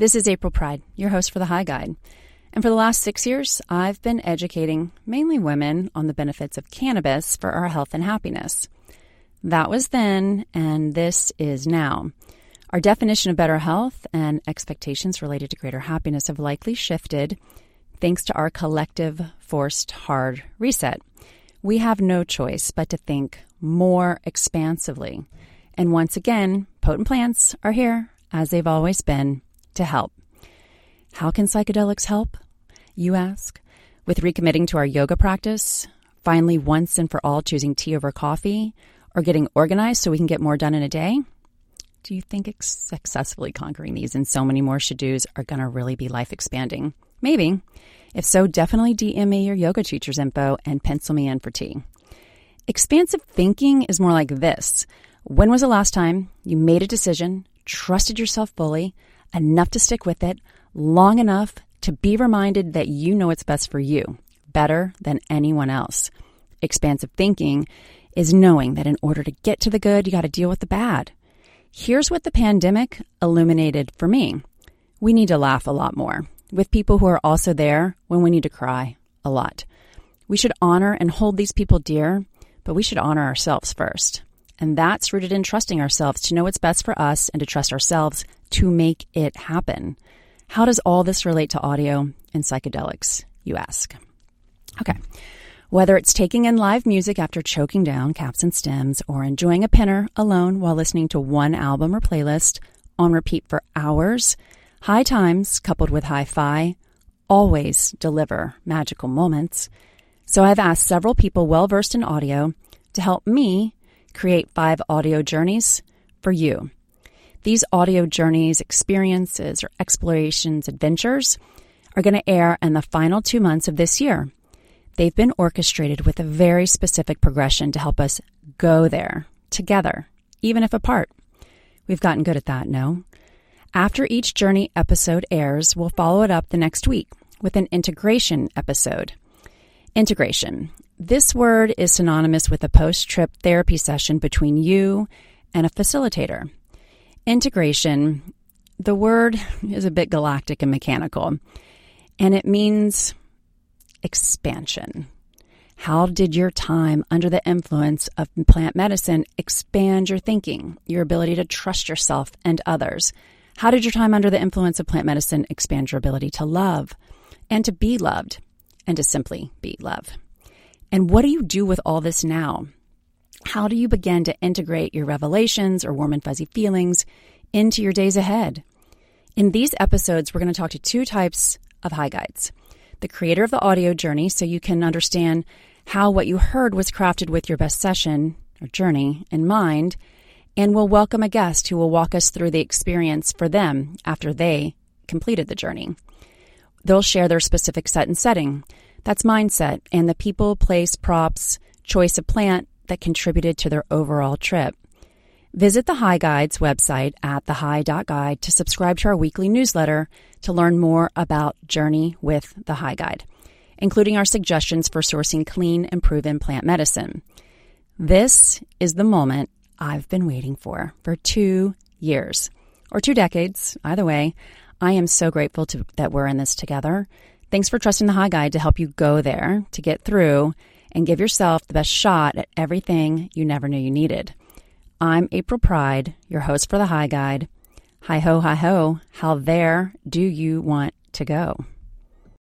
this is April Pride, your host for The High Guide. And for the last six years, I've been educating mainly women on the benefits of cannabis for our health and happiness. That was then, and this is now. Our definition of better health and expectations related to greater happiness have likely shifted thanks to our collective forced hard reset. We have no choice but to think more expansively. And once again, potent plants are here, as they've always been, to help. How can psychedelics help? You ask. With recommitting to our yoga practice, finally once and for all choosing tea over coffee, or getting organized so we can get more done in a day? Do you think successfully conquering these and so many more should do's are going to really be life expanding? Maybe. If so, definitely DM me your yoga teacher's info and pencil me in for tea. Expansive thinking is more like this. When was the last time you made a decision, trusted yourself fully, enough to stick with it, long enough to be reminded that you know what's best for you, better than anyone else. Expansive thinking is knowing that in order to get to the good, you got to deal with the bad. Here's what the pandemic illuminated for me we need to laugh a lot more with people who are also there when we need to cry a lot. We should honor and hold these people dear, but we should honor ourselves first. And that's rooted in trusting ourselves to know what's best for us and to trust ourselves to make it happen. How does all this relate to audio and psychedelics, you ask? Okay. Whether it's taking in live music after choking down caps and stems or enjoying a pinner alone while listening to one album or playlist on repeat for hours, high times coupled with hi fi always deliver magical moments. So I've asked several people well versed in audio to help me create five audio journeys for you. These audio journeys, experiences, or explorations, adventures are going to air in the final two months of this year. They've been orchestrated with a very specific progression to help us go there together, even if apart. We've gotten good at that, no? After each journey episode airs, we'll follow it up the next week with an integration episode. Integration. This word is synonymous with a post trip therapy session between you and a facilitator. Integration, the word is a bit galactic and mechanical, and it means expansion. How did your time under the influence of plant medicine expand your thinking, your ability to trust yourself and others? How did your time under the influence of plant medicine expand your ability to love and to be loved and to simply be love? And what do you do with all this now? How do you begin to integrate your revelations or warm and fuzzy feelings into your days ahead? In these episodes, we're going to talk to two types of high guides the creator of the audio journey, so you can understand how what you heard was crafted with your best session or journey in mind, and we'll welcome a guest who will walk us through the experience for them after they completed the journey. They'll share their specific set and setting, that's mindset and the people, place, props, choice of plant that contributed to their overall trip. Visit the High Guide's website at thehigh.guide to subscribe to our weekly newsletter to learn more about Journey with the High Guide, including our suggestions for sourcing clean and proven plant medicine. This is the moment I've been waiting for for two years or two decades. Either way, I am so grateful to, that we're in this together. Thanks for trusting the High Guide to help you go there, to get through, and give yourself the best shot at everything you never knew you needed. I'm April Pride, your host for the High Guide. Hi ho, hi ho, how there do you want to go?